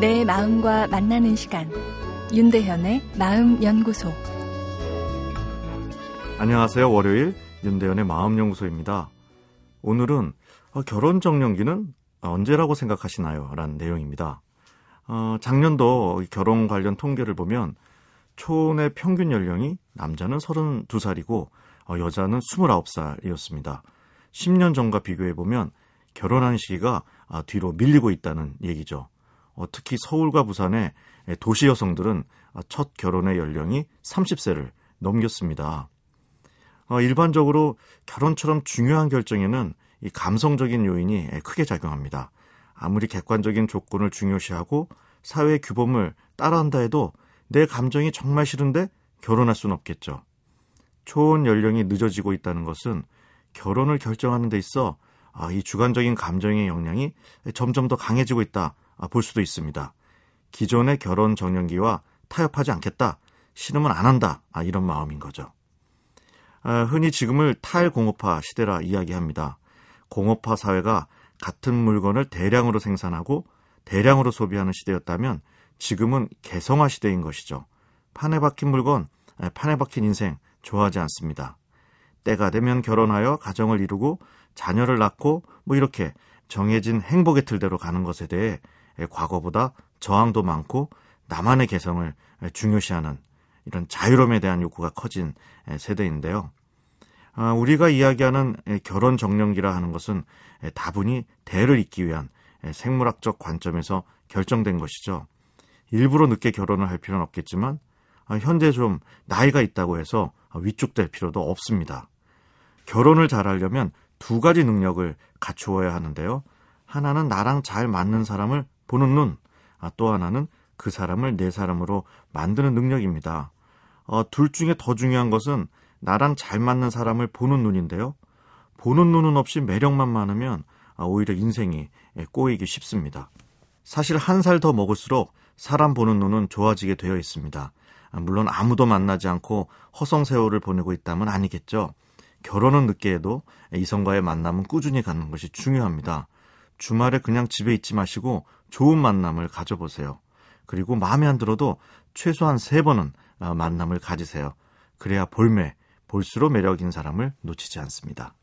내 마음과 만나는 시간 윤대현의 마음연구소 안녕하세요. 월요일 윤대현의 마음연구소입니다. 오늘은 어, 결혼 정년기는 언제라고 생각하시나요? 라는 내용입니다. 어, 작년도 결혼 관련 통계를 보면 초혼의 평균 연령이 남자는 32살이고 어, 여자는 29살이었습니다. 10년 전과 비교해 보면 결혼하는 시기가 아, 뒤로 밀리고 있다는 얘기죠. 어, 특히 서울과 부산의 도시 여성들은 아, 첫 결혼의 연령이 30세를 넘겼습니다. 어, 일반적으로 결혼처럼 중요한 결정에는 이 감성적인 요인이 크게 작용합니다. 아무리 객관적인 조건을 중요시하고 사회의 규범을 따라한다 해도 내 감정이 정말 싫은데 결혼할 수는 없겠죠. 초혼 연령이 늦어지고 있다는 것은 결혼을 결정하는 데 있어 아, 이 주관적인 감정의 영향이 점점 더 강해지고 있다 아, 볼 수도 있습니다. 기존의 결혼 정년기와 타협하지 않겠다, 싫으면 안 한다 아, 이런 마음인 거죠. 흔히 지금을 탈공업화 시대라 이야기합니다. 공업화 사회가 같은 물건을 대량으로 생산하고 대량으로 소비하는 시대였다면 지금은 개성화 시대인 것이죠. 판에 박힌 물건, 판에 박힌 인생 좋아하지 않습니다. 때가 되면 결혼하여 가정을 이루고 자녀를 낳고 뭐 이렇게 정해진 행복의 틀대로 가는 것에 대해 과거보다 저항도 많고 나만의 개성을 중요시하는 이런 자유로움에 대한 욕구가 커진 세대인데요. 아, 우리가 이야기하는 결혼 정년기라 하는 것은 다분히 대를 잇기 위한 생물학적 관점에서 결정된 것이죠. 일부러 늦게 결혼을 할 필요는 없겠지만 아, 현재 좀 나이가 있다고 해서 위축될 필요도 없습니다. 결혼을 잘하려면 두 가지 능력을 갖추어야 하는데요. 하나는 나랑 잘 맞는 사람을 보는 눈, 아, 또 하나는 그 사람을 내 사람으로 만드는 능력입니다. 어, 둘 중에 더 중요한 것은 나랑 잘 맞는 사람을 보는 눈인데요. 보는 눈은 없이 매력만 많으면 아, 오히려 인생이 꼬이기 쉽습니다. 사실 한 살 더 먹을수록 사람 보는 눈은 좋아지게 되어 있습니다. 아, 물론 아무도 만나지 않고 허송 세월을 보내고 있다면 아니겠죠. 결혼은 늦게 해도 이성과의 만남은 꾸준히 갖는 것이 중요합니다. 주말에 그냥 집에 있지 마시고 좋은 만남을 가져보세요. 그리고 마음에 안 들어도 최소한 세 번은 아, 만남을 가지세요. 그래야 볼매, 볼수록 매력인 사람을 놓치지 않습니다.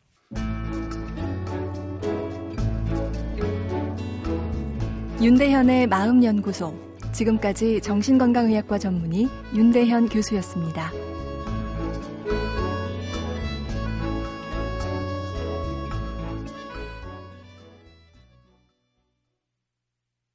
윤대현의 마음연구소. 지금까지 정신건강의학과 전문의 윤대현 교수였습니다.